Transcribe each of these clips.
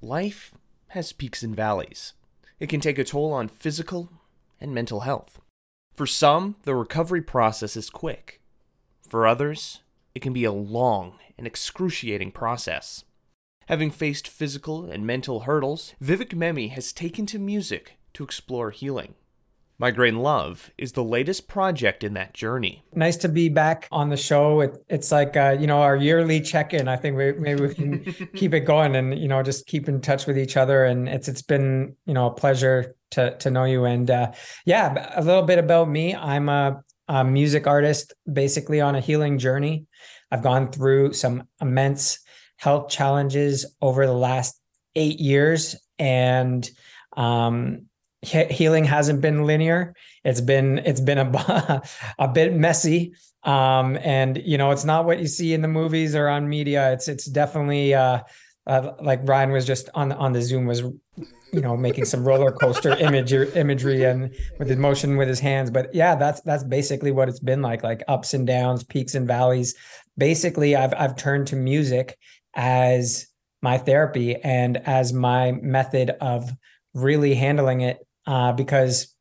life has peaks and valleys. It can take a toll on physical and mental health. For some, the recovery process is quick. For others, it can be a long and excruciating process. Having faced physical and mental hurdles, Vivek Mehmi has taken to music to explore healing. Migraine Love is the latest project in that journey. Nice to be back on the show. It, it's like uh, you know our yearly check-in. I think we, maybe we can keep it going and you know just keep in touch with each other. And it's it's been you know a pleasure to to know you. And uh, yeah, a little bit about me. I'm a, a music artist, basically on a healing journey. I've gone through some immense health challenges over the last eight years, and um, healing hasn't been linear. It's been it's been a a bit messy. Um, and you know, it's not what you see in the movies or on media. It's it's definitely uh, uh like Ryan was just on on the Zoom was you know making some roller coaster image imagery and with his motion with his hands but yeah that's that's basically what it's been like like ups and downs peaks and valleys basically i've i've turned to music as my therapy and as my method of really handling it uh, because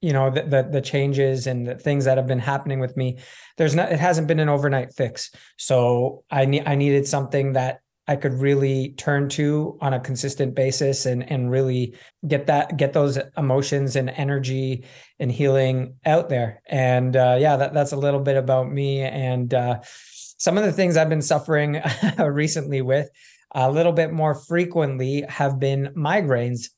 you know the, the, the changes and the things that have been happening with me there's not it hasn't been an overnight fix. So i need i needed something that i could really turn to on a consistent basis and and really get that get those emotions and energy and healing out there. And uh, yeah that, that's a little bit about me and uh, some of the things i've been suffering recently with a little bit more frequently have been migraines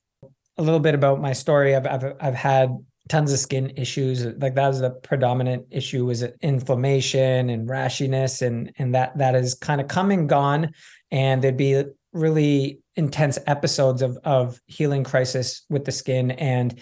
a little bit about my story. I've I've I've had tons of skin issues. Like that was the predominant issue was inflammation and rashiness, and and that that is kind of come and gone. And there'd be really intense episodes of of healing crisis with the skin, and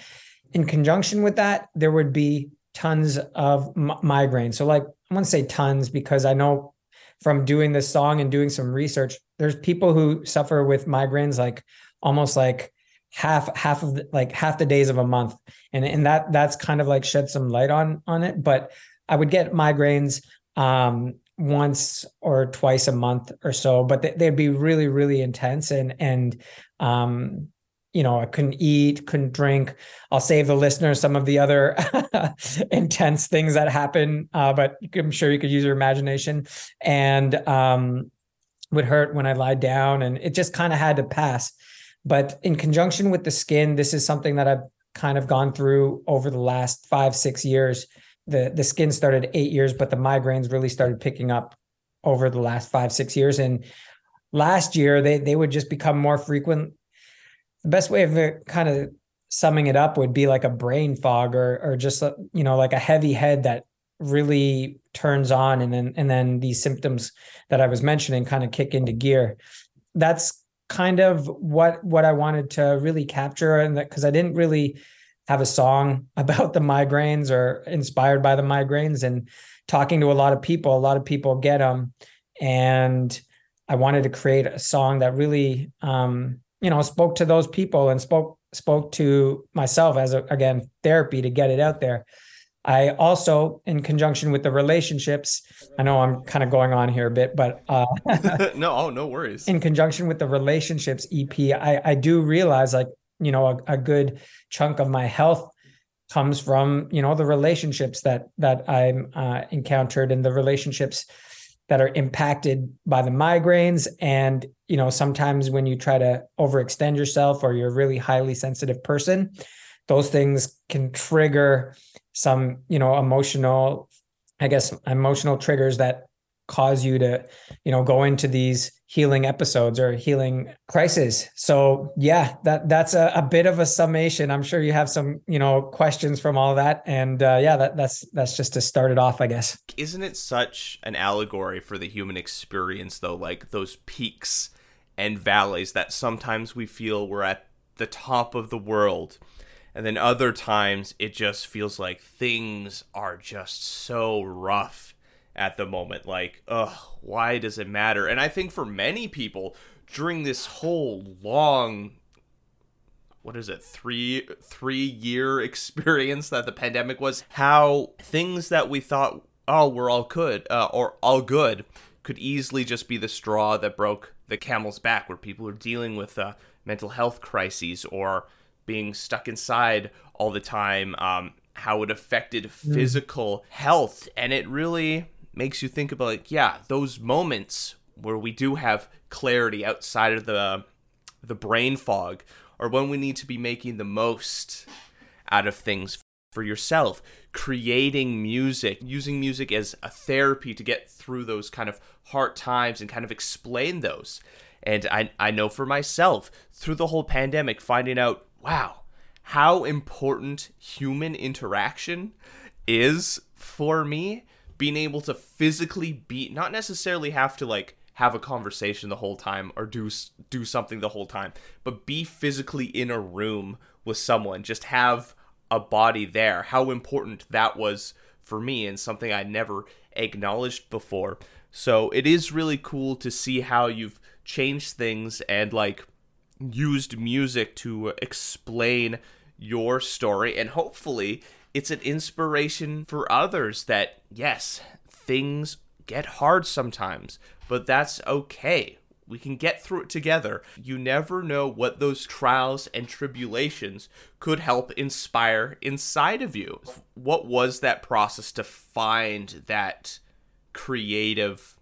in conjunction with that, there would be tons of m- migraine. So like I want to say tons because I know from doing this song and doing some research, there's people who suffer with migraines like almost like half half of the, like half the days of a month. And and that that's kind of like shed some light on on it. But i would get migraines um once or twice a month or so but they, would be really really intense. And and um you know i couldn't eat couldn't drink. I'll save the listeners some of the other intense things that happen uh, but i'm sure you could use your imagination. And um would hurt when i lied down. And it just kind of had to pass but in conjunction with the skin, this is something that I've kind of gone through over the last five, six years. The the skin started eight years, but the migraines really started picking up over the last five, six years. And last year they they would just become more frequent. The best way of kind of summing it up would be like a brain fog or or just you know like a heavy head that really turns on and then and then these symptoms that I was mentioning kind of kick into gear. That's kind of what what I wanted to really capture and because I didn't really have a song about the migraines or inspired by the migraines and talking to a lot of people a lot of people get them and I wanted to create a song that really um you know spoke to those people and spoke spoke to myself as a, again therapy to get it out there I also, in conjunction with the relationships, I know I'm kind of going on here a bit, but uh, no, oh, no worries. In conjunction with the relationships EP, I, I do realize like you know a, a good chunk of my health comes from you know the relationships that that I'm uh, encountered and the relationships that are impacted by the migraines and you know sometimes when you try to overextend yourself or you're a really highly sensitive person those things can trigger some you know emotional i guess emotional triggers that cause you to you know go into these healing episodes or healing crises. So yeah that that's a, a bit of a summation. I'm sure you have some you know questions from all that. And uh, yeah that, that's that's just to start it off i guess. Isn't it such an allegory for the human experience though like those peaks and valleys that sometimes we feel we're at the top of the world and then other times it just feels like things are just so rough at the moment. Like, ugh, why does it matter? And I think for many people during this whole long what is it three three year experience that the pandemic was how things that we thought oh we're all good uh, or all good could easily just be the straw that broke the camel's back where people are dealing with uh, mental health crises or being stuck inside all the time um, how it affected mm. physical health. And it really makes you think about like yeah those moments where we do have clarity outside of the the brain fog or when we need to be making the most out of things for yourself. Creating music using music as a therapy to get through those kind of hard times and kind of explain those. And I, I know for myself through the whole pandemic finding out wow how important human interaction is for me being able to physically be not necessarily have to like have a conversation the whole time or do do something the whole time but be physically in a room with someone just have a body there. How important that was for me and something I never acknowledged before. So it is really cool to see how you've changed things and like used music to explain your story and hopefully it's an inspiration for others that yes, things get hard sometimes, but that's okay. We can get through it together. You never know what those trials and tribulations could help inspire inside of you. What was that process to find that creative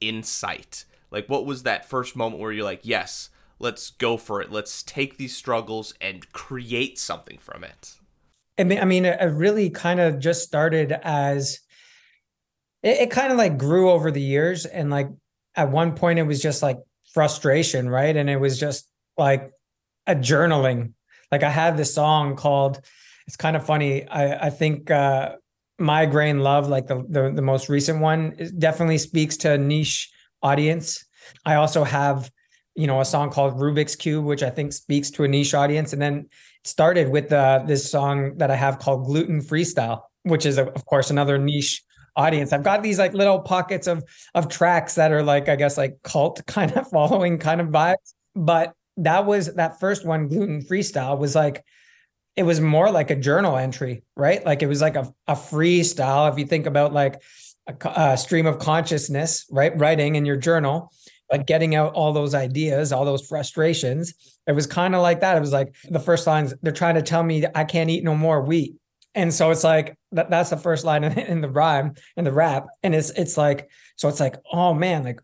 insight? Like, what was that first moment where you're like, yes, let's go for it. Let's take these struggles and create something from it? I mean, I mean, it really kind of just started as it, it kind of like grew over the years. And like at one point, it was just like frustration, right? And it was just like a journaling. Like I had this song called, it's kind of funny. I, I think, uh, migraine love like the, the the most recent one definitely speaks to a niche audience i also have you know a song called rubik's cube which i think speaks to a niche audience and then started with uh, this song that I have called Gluten Freestyle, which is, of course, another niche audience. I've got these like little pockets of of tracks that are like, I guess, like cult kind of following kind of vibes. But that was that first one, Gluten Freestyle, was like, it was more like a journal entry, right? Like it was like a, a freestyle. If you think about like a, a stream of consciousness, right? Writing in your journal like getting out all those ideas, all those frustrations. It was kind of like that. It was like the first lines, they're trying to tell me I can't eat no more wheat. And so it's like that, that's the first line in, in the rhyme in the rap. And it's it's like, so it's like, oh man, like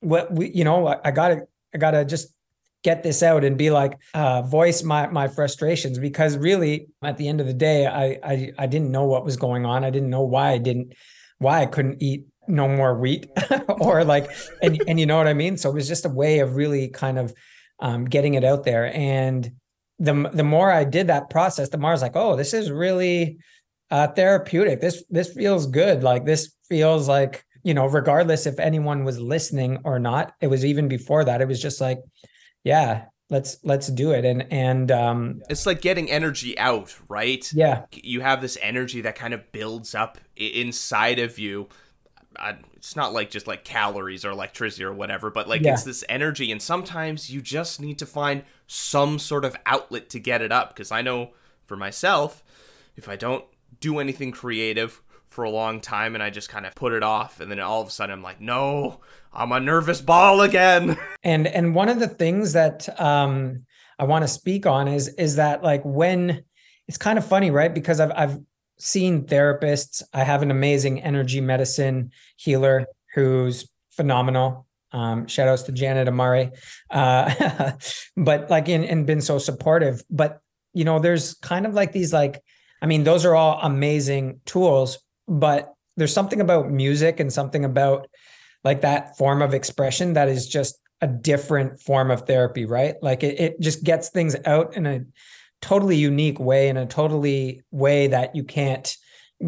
what we, you know, I, I gotta, I gotta just get this out and be like uh, voice my my frustrations because really at the end of the day I, I i didn't know what was going on i didn't know why i didn't why i couldn't eat no more wheat or like and and you know what I mean? So it was just a way of really kind of um, getting it out there. And the the more I did that process the more I was like oh this is really uh, therapeutic. This this feels good. Like this feels like you know regardless if anyone was listening or not it was even before that it was just like yeah let's let's do it. And and um it's like getting energy out right? Yeah. You have this energy that kind of builds up inside of you I, it's not like just like calories or electricity or whatever, but like yeah. it's this energy, and sometimes you just need to find some sort of outlet to get it up. Because I know for myself, if I don't do anything creative for a long time and I just kind of put it off, and then all of a sudden I'm like, no, I'm a nervous ball again. And and one of the things that um, I want to speak on is is that like when it's kind of funny, right? Because I've I've seen therapists. I have an amazing energy medicine healer who's phenomenal. Um, shout outs to Janet Amari. Uh, but like in and been so supportive. But you know, there's kind of like these like, I mean, those are all amazing tools, but there's something about music and something about like that form of expression that is just a different form of therapy, right? Like it, it just gets things out in a totally unique way in a totally way that you can't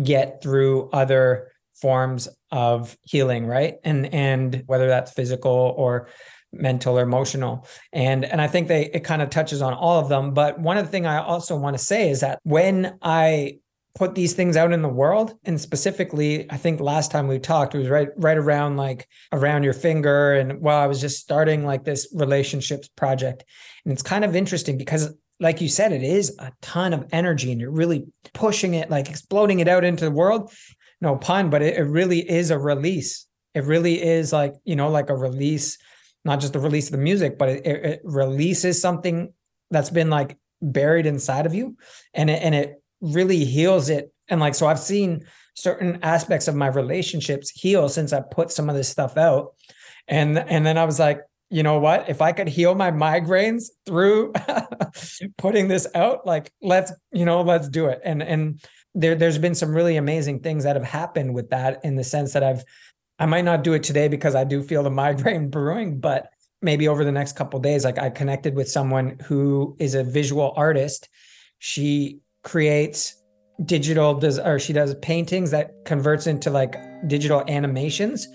get through other forms of healing right? And and whether that's physical or mental or emotional. And and i think they it kind of touches on all of them. But one of the things i also want to say is that when i put these things out in the world and specifically i think last time we talked it was right right around like around your finger and while i was just starting like this relationships project. And it's kind of interesting because like you said, it is a ton of energy and you're really pushing it, like exploding it out into the world. No pun, but it, it really is a release. It really is like, you know, like a release not just the release of the music, but it, it releases something that's been like buried inside of you, and it and it really heals it. And like so, I've seen certain aspects of my relationships heal since I put some of this stuff out, and and then I was like, you know what? If I could heal my migraines through putting this out, like let's, you know, let's do it. And and there there's been some really amazing things that have happened with that in the sense that I've I might not do it today because I do feel the migraine brewing, but maybe over the next couple days like I connected with someone who is a visual artist. She creates digital does or she does paintings that converts into like digital animations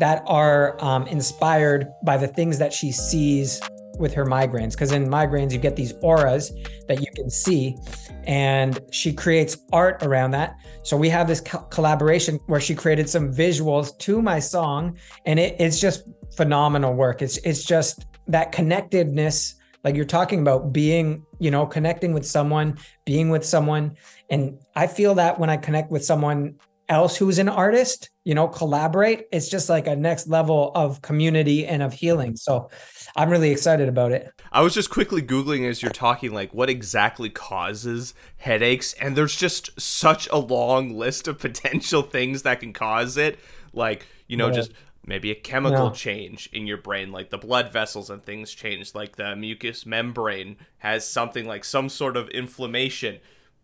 that are um, inspired by the things that she sees with her migraines. Because in migraines, you get these auras that you can see, and she creates art around that. So we have this co- collaboration where she created some visuals to my song, and it, it's just phenomenal work. It's it's just that connectedness like you're talking about being you know connecting with someone being with someone and i feel that when i connect with someone else who's an artist, you know, collaborate, it's just like a next level of community and of healing. So I'm really excited about it. I was just quickly Googling as you're talking, like what exactly causes headaches. And there's just such a long list of potential things that can cause it. Like, you know, yeah. just maybe a chemical yeah. change in your brain like the blood vessels and things change like the mucous membrane has something like some sort of inflammation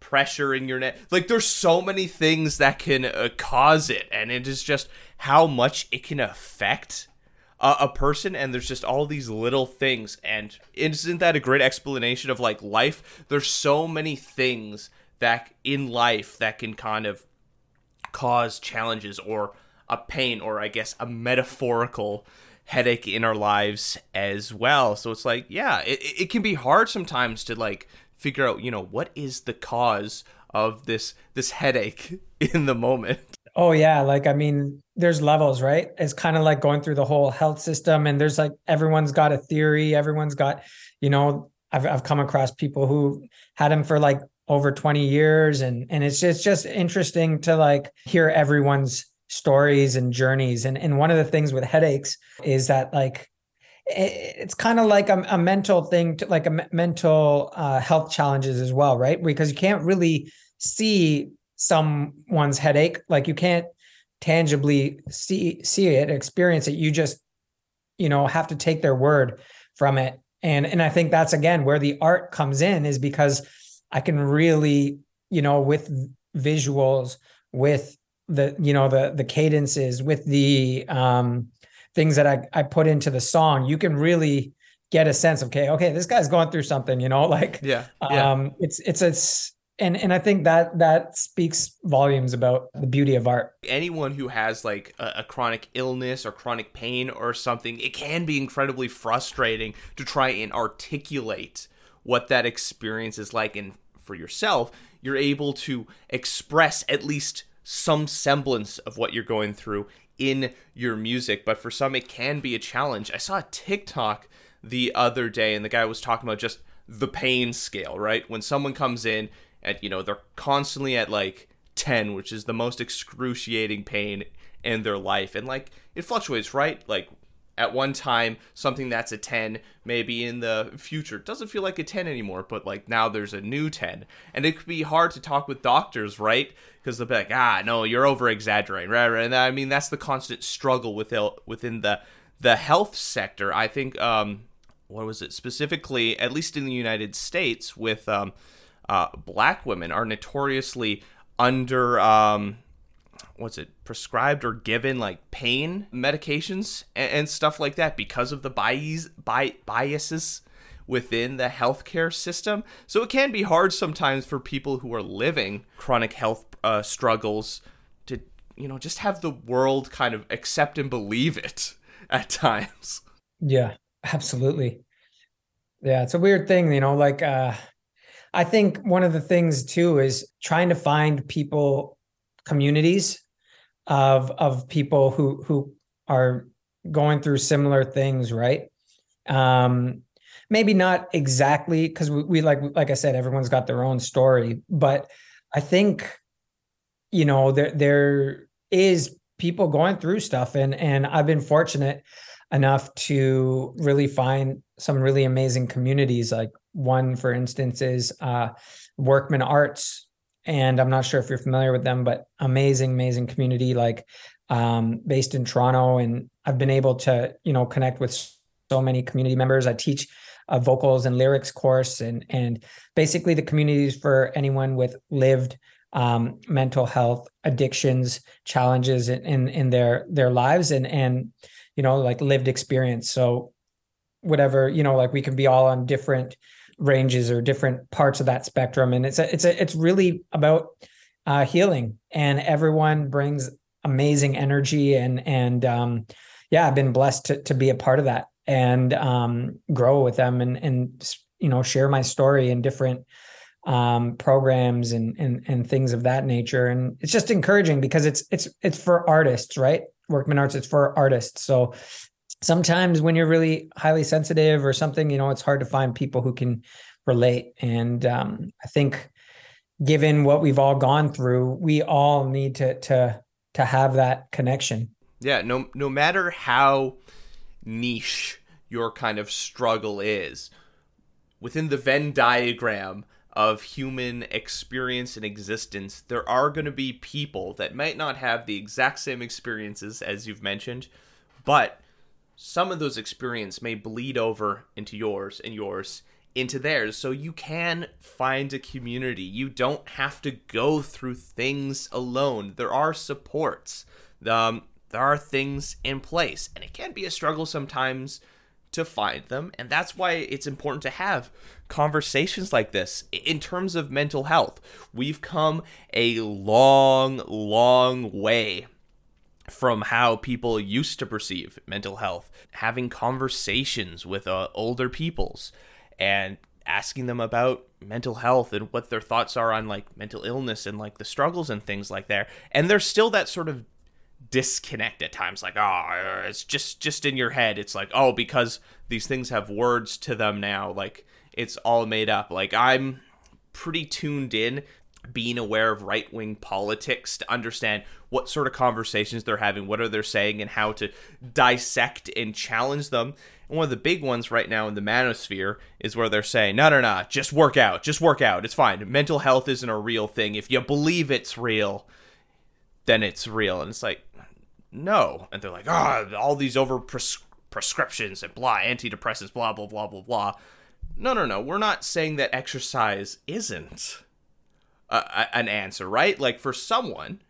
pressure in your neck. Like there's so many things that can uh, cause it, and it is just how much it can affect a, a person. And there's just all these little things. And isn't that a great explanation of like life? There's so many things that in life that can kind of cause challenges or a pain or I guess a metaphorical headache in our lives as well. So it's like, yeah, it, it can be hard sometimes to like figure out, you know, what is the cause of this this headache in the moment. Oh yeah, like I mean, there's levels, right? It's kind of like going through the whole health system and there's like everyone's got a theory, everyone's got, you know, I've I've come across people who had them for like over 20 years and and it's just just interesting to like hear everyone's stories and journeys and and one of the things with headaches is that like it's kind of like a, a, mental thing to like a m- mental uh, health challenges as well right? Because you can't really see someone's headache. Like you can't tangibly see see it experience it. You just you know have to take their word from it. And and i think that's again where the art comes in is because i can really you know with visuals with the you know the the cadences with the um things that I, I put into the song, you can really get a sense of, okay, okay, this guy's going through something, you know, like, yeah, yeah. um, it's, it's, it's, and, and I think that, that speaks volumes about the beauty of art. Anyone who has like a, a chronic illness or chronic pain or something, it can be incredibly frustrating to try and articulate what that experience is like. And for yourself, you're able to express at least some semblance of what you're going through in your music, but for some it can be a challenge. I saw a TikTok the other day and the guy was talking about just the pain scale, right? When someone comes in and you know, they're constantly at like 10, which is the most excruciating pain in their life. And like it fluctuates, right? Like at one time something that's a 10 maybe in the future doesn't feel like a 10 anymore but like now there's a new 10 and it could be hard to talk with doctors right because they'll be like ah no you're over exaggerating right, right and i mean that's the constant struggle within within the the health sector. I think um what was it? Specifically at least in the united states with um uh, black women are notoriously under um what's it prescribed or given like pain medications and, and stuff like that because of the bias bi- biases within the healthcare system. So it can be hard sometimes for people who are living chronic health uh, struggles to you know just have the world kind of accept and believe it at times. Yeah, absolutely. Yeah, it's a weird thing, you know, like uh I think one of the things too is trying to find people communities of of people who who are going through similar things, right? Um, maybe not exactly because we, we like like I said, everyone's got their own story, but I think you know there there is people going through stuff, and and I've been fortunate. enough to really find some really amazing communities. Like one, for instance, is uh, Workman Arts, and I'm not sure if you're familiar with them, but amazing, amazing community. Like um, based in Toronto, and I've been able to you know connect with so many community members. I teach a vocals and lyrics course, and and basically the communities for anyone with lived um, mental health addictions challenges in, in in their their lives and and you know like lived experience. So whatever you know, like we can be all on different ranges or different parts of that spectrum, and it's a, it's a, it's really about uh, healing, and everyone brings amazing energy and and um, yeah, I've been blessed to to be a part of that and um, grow with them and and you know share my story in different um, programs and and and things of that nature. And it's just encouraging because it's it's it's for artists, right? Workman Arts, it's for artists. So sometimes when you're really highly sensitive or something, you know, it's hard to find people who can relate. And um, I think given what we've all gone through, we all need to to to have that connection. Yeah, no no matter how niche your kind of struggle is, within the Venn diagram of human experience and existence, there are going to be people that might not have the exact same experiences as you've mentioned, but some of those experiences may bleed over into yours and yours into theirs. So you can find a community. You don't have to go through things alone. There are supports. Um, there are things in place and it can be a struggle sometimes to find them and that's why it's important to have conversations like this in terms of mental health. We've come a long long way from how people used to perceive mental health having conversations with uh, older peoples and asking them about mental health and what their thoughts are on like mental illness and like the struggles and things like there and there's still that sort of disconnect at times like oh it's just just in your head it's like oh because these things have words to them now like it's all made up like i'm pretty tuned in being aware of right wing politics to understand what sort of conversations they're having, what are they saying, and how to dissect and challenge them. And one of the big ones right now in the manosphere is where they're saying, no, no, no, just work out, just work out. It's fine. Mental health isn't a real thing. If you believe it's real, then it's real. And it's like, no. And they're like, oh, all these over prescriptions and blah, antidepressants, blah, blah, blah, blah, blah. No, no, no. We're not saying that exercise isn't a, an answer, right? Like for someone,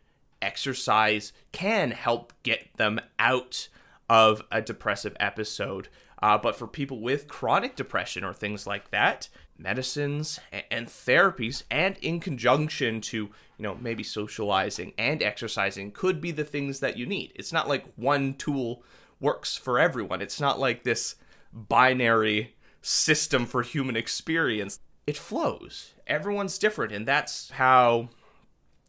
exercise can help get them out of a depressive episode. Uh, but for people with chronic depression or things like that, medicines and therapies, and in conjunction to you know maybe socializing and exercising, could be the things that you need. It's not like one tool works for everyone. It's not like this binary system for human experience. It flows everyone's different and that's how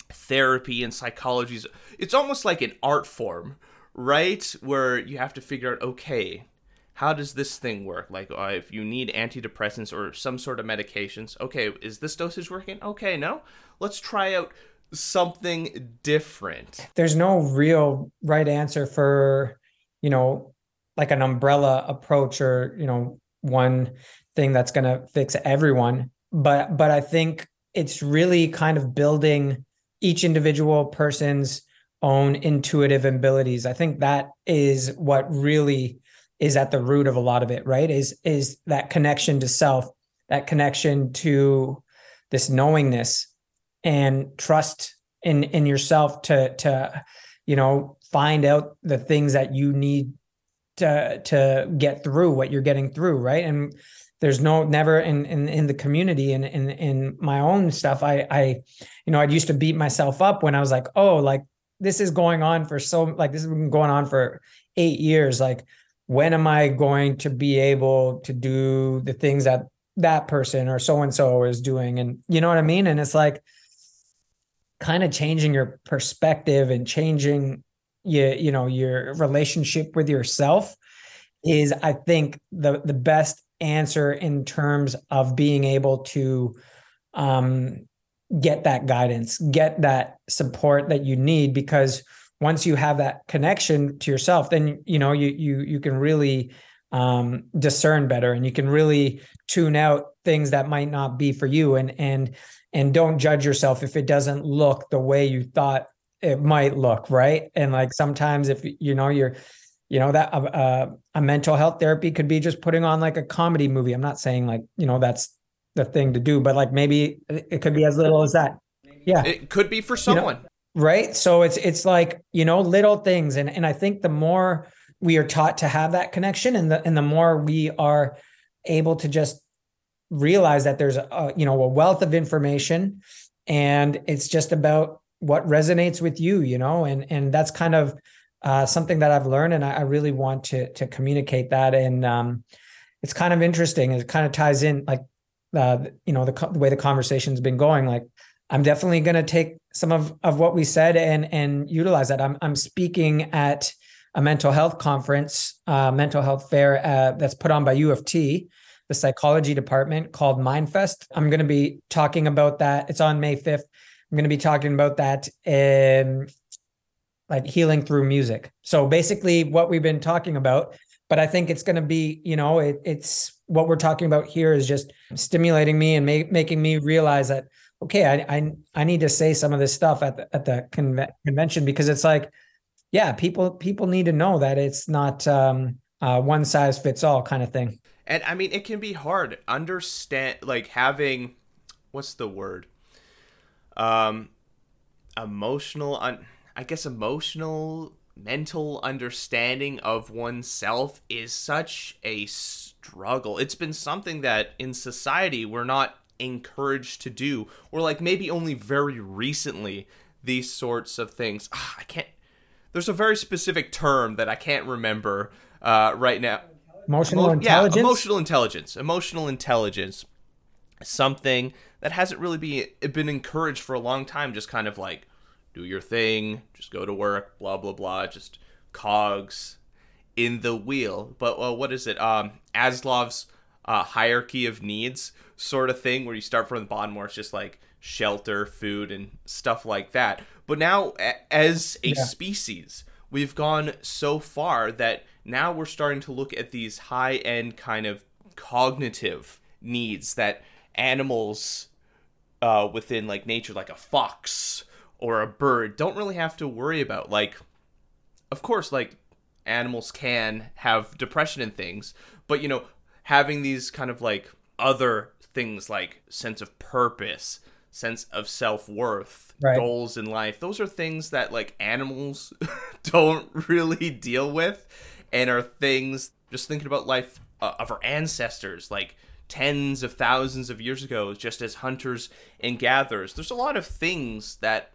therapy and psychology is it's almost like an art form right where you have to figure out okay how does this thing work like uh, if you need antidepressants or some sort of medications okay is this dosage working okay no let's try out something different there's no real right answer for you know like an umbrella approach or you know one thing that's going to fix everyone but but I think it's really kind of building each individual person's own intuitive abilities. I think that is what really is at the root of a lot of it, right? Is is that connection to self, that connection to this knowingness and trust in in yourself to to you know find out the things that you need to to get through what you're getting through, right? And there's no never in in, in the community and in, in my own stuff i i you know i used to beat myself up when i was like oh like this is going on for so like this has been going on for eight years. Like when am i going to be able to do the things that that person or so and so is doing? And you know what i mean? And it's like kind of changing your perspective and changing you you know your relationship with yourself is i think the the best answer in terms of being able to um, get that guidance, get that support that you need. Because once you have that connection to yourself, then you know you you you can really um, discern better, and you can really tune out things that might not be for you, and and and don't judge yourself if it doesn't look the way you thought it might look, right? And like sometimes if you know you're you know that uh, uh, a mental health therapy could be just putting on like a comedy movie. I'm not saying like you know that's the thing to do but like maybe it could be as little as that. Yeah. It could be for someone you know, right? So it's it's like you know little things and and i think the more we are taught to have that connection and the and the more we are able to just realize that there's a you know a wealth of information and it's just about what resonates with you you know and and that's kind of uh, something that I've learned, and I, I, really want to to communicate that. And um, it's kind of interesting. It kind of ties in, like uh, you know, the, the way the conversation's been going. Like I'm definitely going to take some of of what we said and and utilize that. I'm I'm speaking at a mental health conference, uh, mental health fair uh, that's put on by U of T, the psychology department called Mindfest. I'm going to be talking about that. It's on May 5th. I'm going to be talking about that um, like healing through music. So basically what we've been talking about, but I think it's going to be, you know, it, it's what we're talking about here is just stimulating me and ma- making me realize that okay, I, I I need to say some of this stuff at the at the conve- convention because it's like yeah, people people need to know that it's not um uh, one size fits all kind of thing. And I mean, it can be hard understand like having what's the word? Um emotional un- I guess emotional mental understanding of oneself is such a struggle. It's been something that in society we're not encouraged to do or like maybe only very recently these sorts of things. Ah, I can't there's a very specific term that I can't remember uh, right now. Emotional Emo- intelligence. Yeah, emotional intelligence. Emotional intelligence. Something that hasn't really be, been encouraged for a long time. Just kind of like do your thing, just go to work, blah blah blah, just cogs in the wheel. But well, what is it? Um, Maslow's uh, hierarchy of needs sort of thing, where you start from the bottom, where it's just like shelter, food, and stuff like that. But now, as a yeah. species, we've gone so far that now we're starting to look at these high end kind of cognitive needs that animals uh, within like nature, like a fox or a bird don't really have to worry about. Like, of course, like animals can have depression and things, but you know, having these kind of like other things like sense of purpose, sense of self worth, right. goals in life, those are things that like animals don't really deal with and are things just thinking about life uh, of our ancestors, like tens of thousands of years ago, just as hunters and gatherers. There's a lot of things that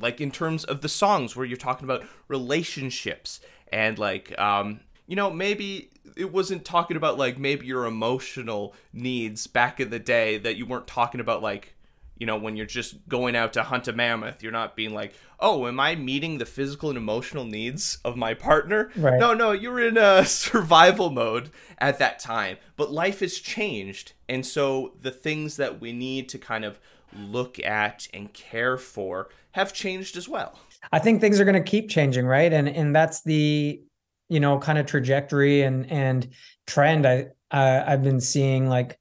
like in terms of the songs where you're talking about relationships and like um you know maybe it wasn't talking about like maybe your emotional needs back in the day that you weren't talking about like you know when you're just going out to hunt a mammoth you're not being like oh am i meeting the physical and emotional needs of my partner right. no no you're in a survival mode at that time but life has changed and so the things that we need to kind of look at and care for have changed as well. I think things are going to keep changing, right? And and that's the you know kind of trajectory and and trend I uh, I've been seeing like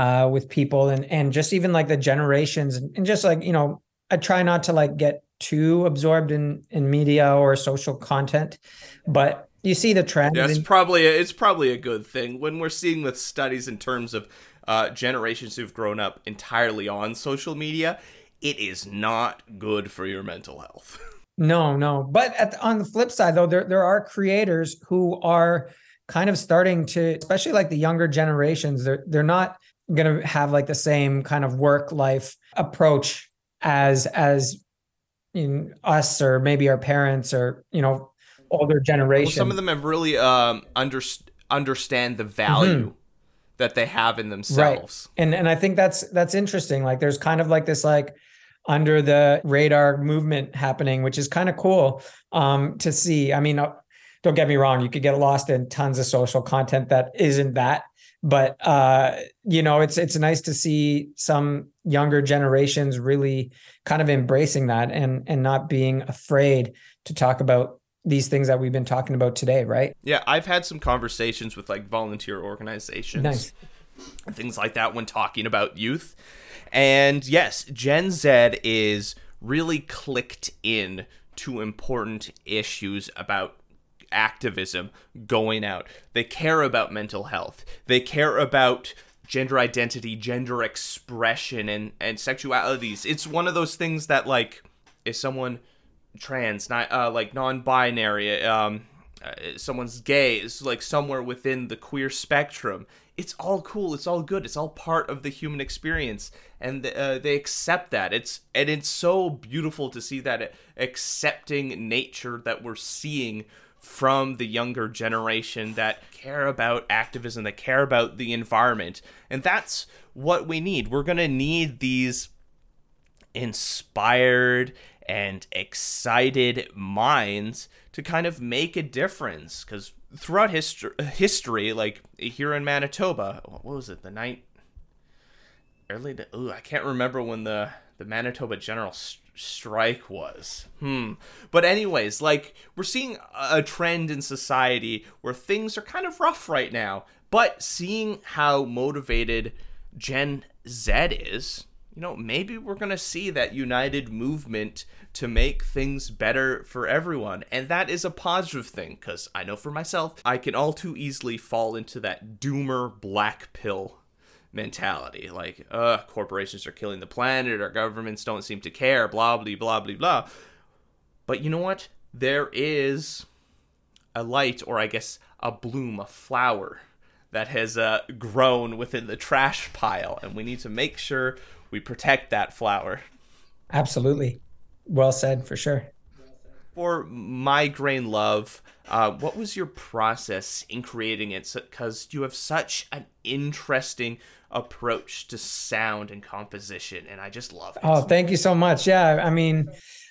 uh, with people and and just even like the generations and just like you know I try not to like get too absorbed in in media or social content, but you see the trend. Yeah, it's probably a, it's probably a good thing when we're seeing with studies in terms of uh, generations who've grown up entirely on social media, it is not good for your mental health. no, no. But the, on the flip side, though, there there are creators who are kind of starting to, especially like the younger generations. They're they're not going to have like the same kind of work life approach as as in us or maybe our parents or you know older generation. Well, some of them have really um under, understand the value mm-hmm that they have in themselves. Right. And and I think that's that's interesting. Like there's kind of like this like under the radar movement happening, which is kind of cool um, to see. I mean, uh, don't get me wrong, you could get lost in tons of social content that isn't that. But uh you know it's it's nice to see some younger generations really kind of embracing that and and not being afraid to talk about these things that we've been talking about today right yeah i've had some conversations with like volunteer organizations nice. things like that when talking about youth and yes gen z is really clicked in to important issues about activism going out. They care about mental health. They care about gender identity, gender expression, and and sexualities. It's one of those things that like if someone trans, not uh, like non-binary, um, uh, someone's gay, is like somewhere within the queer spectrum. It's all cool. It's all good. It's all part of the human experience, and uh, they accept that. It's and it's so beautiful to see that accepting nature that we're seeing from the younger generation that care about activism, that care about the environment. And that's what we need. We're going to need these inspired and excited minds to kind of make a difference because throughout history history like here in manitoba what was it the night early to, ooh, i can't remember when the the manitoba general strike was. Hmm. But anyways, like we're seeing a trend in society where things are kind of rough right now, but seeing how motivated Gen Z is, you know, maybe we're going to see that united movement to make things better for everyone. And that is a positive thing cuz I know for myself, I can all too easily fall into that doomer black pill mentality. Like, uh, corporations are killing the planet, our governments don't seem to care, blah, blah, blah, blah, blah. But you know what? There is a light, or I guess a bloom, a flower that has uh, grown within the trash pile, and we need to make sure we protect that flower. Absolutely. Well said, for sure. For migraine love, uh, what was your process in creating it? Because you have such an interesting approach to sound and composition, and I just love it. Oh, thank you so much. Yeah, I mean,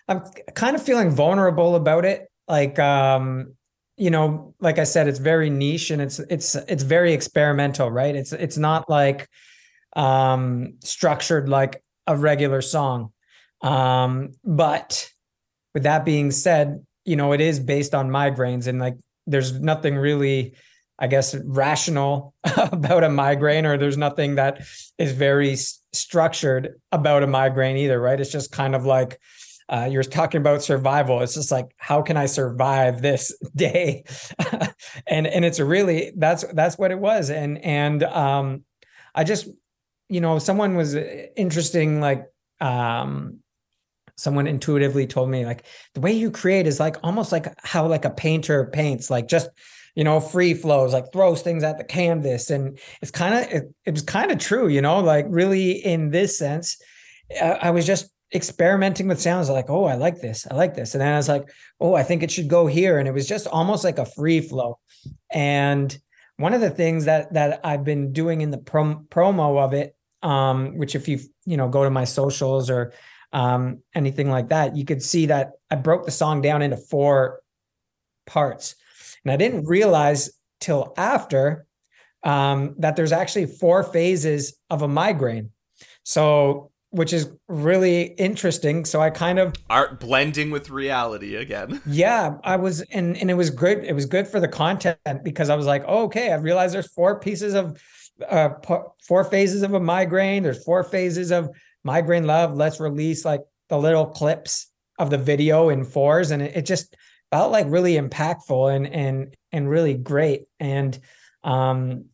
I'm kind of feeling vulnerable about it. Like, um, you know, like I said, it's very niche and it's it's it's very experimental, right? It's it's not like um structured like a regular song. Um, but with that being said, you know, it is based on migraines and like there's nothing really I guess, rational about a migraine, or there's nothing that is very structured about a migraine either, right? It's just kind of like uh, you're talking about survival. It's just like, how can I survive this day? and and it's really that's that's what it was. And and um, I just, you know, someone was interesting, like um, someone intuitively told me like the way you create is like almost like how like a painter paints, like just you know, free flows, like throws things at the canvas. And it's kind of, it, it, was kind of true, you know, like really in this sense, I, I was just experimenting with sounds like, oh, I like this. I like this. And then I was like, oh, I think it should go here. And it was just almost like a free flow. And one of the things that, that I've been doing in the prom- promo of it, um, which if you, you know, go to my socials or, um, anything like that, you could see that I broke the song down into four parts. And I didn't realize till after um, that there's actually four phases of a migraine. So, which is really interesting. So I kind of art blending with reality again. Yeah, I was, and and it was good. It was good for the content because I was like, oh, okay, I realized there's four pieces of, uh, four phases of a migraine. There's four phases of migraine love. Let's release like the little clips of the video in fours, and it, it just felt like really impactful and and and really great. And um,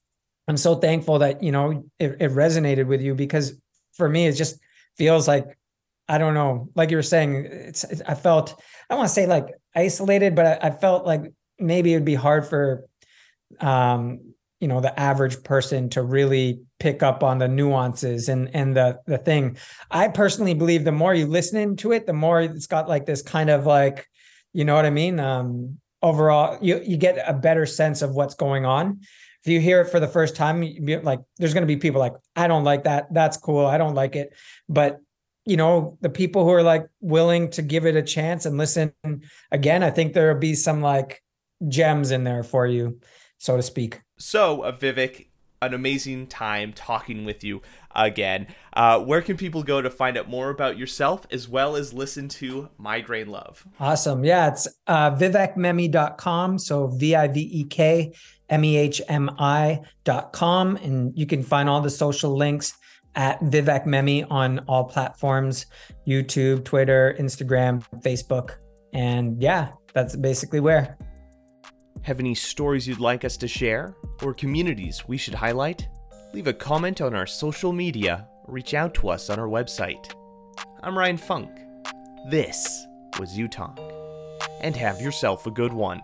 I'm so thankful that you know it, it resonated with you because for me it just feels like I don't know, like you were saying, it's, I felt I want to say like isolated, but I, I, felt like maybe it'd be hard for um you know the average person to really pick up on the nuances and and the the thing. I personally believe the more you listen to it, the more it's got like this kind of like you know what I mean? Um, overall, you you get a better sense of what's going on. If you hear it for the first time, like there's going to be people like, I don't like that. That's cool. I don't like it. But you know, the people who are like willing to give it a chance and listen again, I think there'll be some like gems in there for you, so to speak. So, uh, Vivek, an amazing time talking with you again. Uh, where can people go to find out more about yourself as well as listen to Migraine Love? Awesome. Yeah, it's uh, vivekmehmi.com. So V I V E K M E H M I.com. And you can find all the social links at Vivek Mehmi on all platforms YouTube, Twitter, Instagram, Facebook. And yeah, that's basically where. Have any stories you'd like us to share or communities we should highlight? Leave a comment on our social media or reach out to us on our website. I'm Ryan Funk. This was U Talk. And have yourself a good one.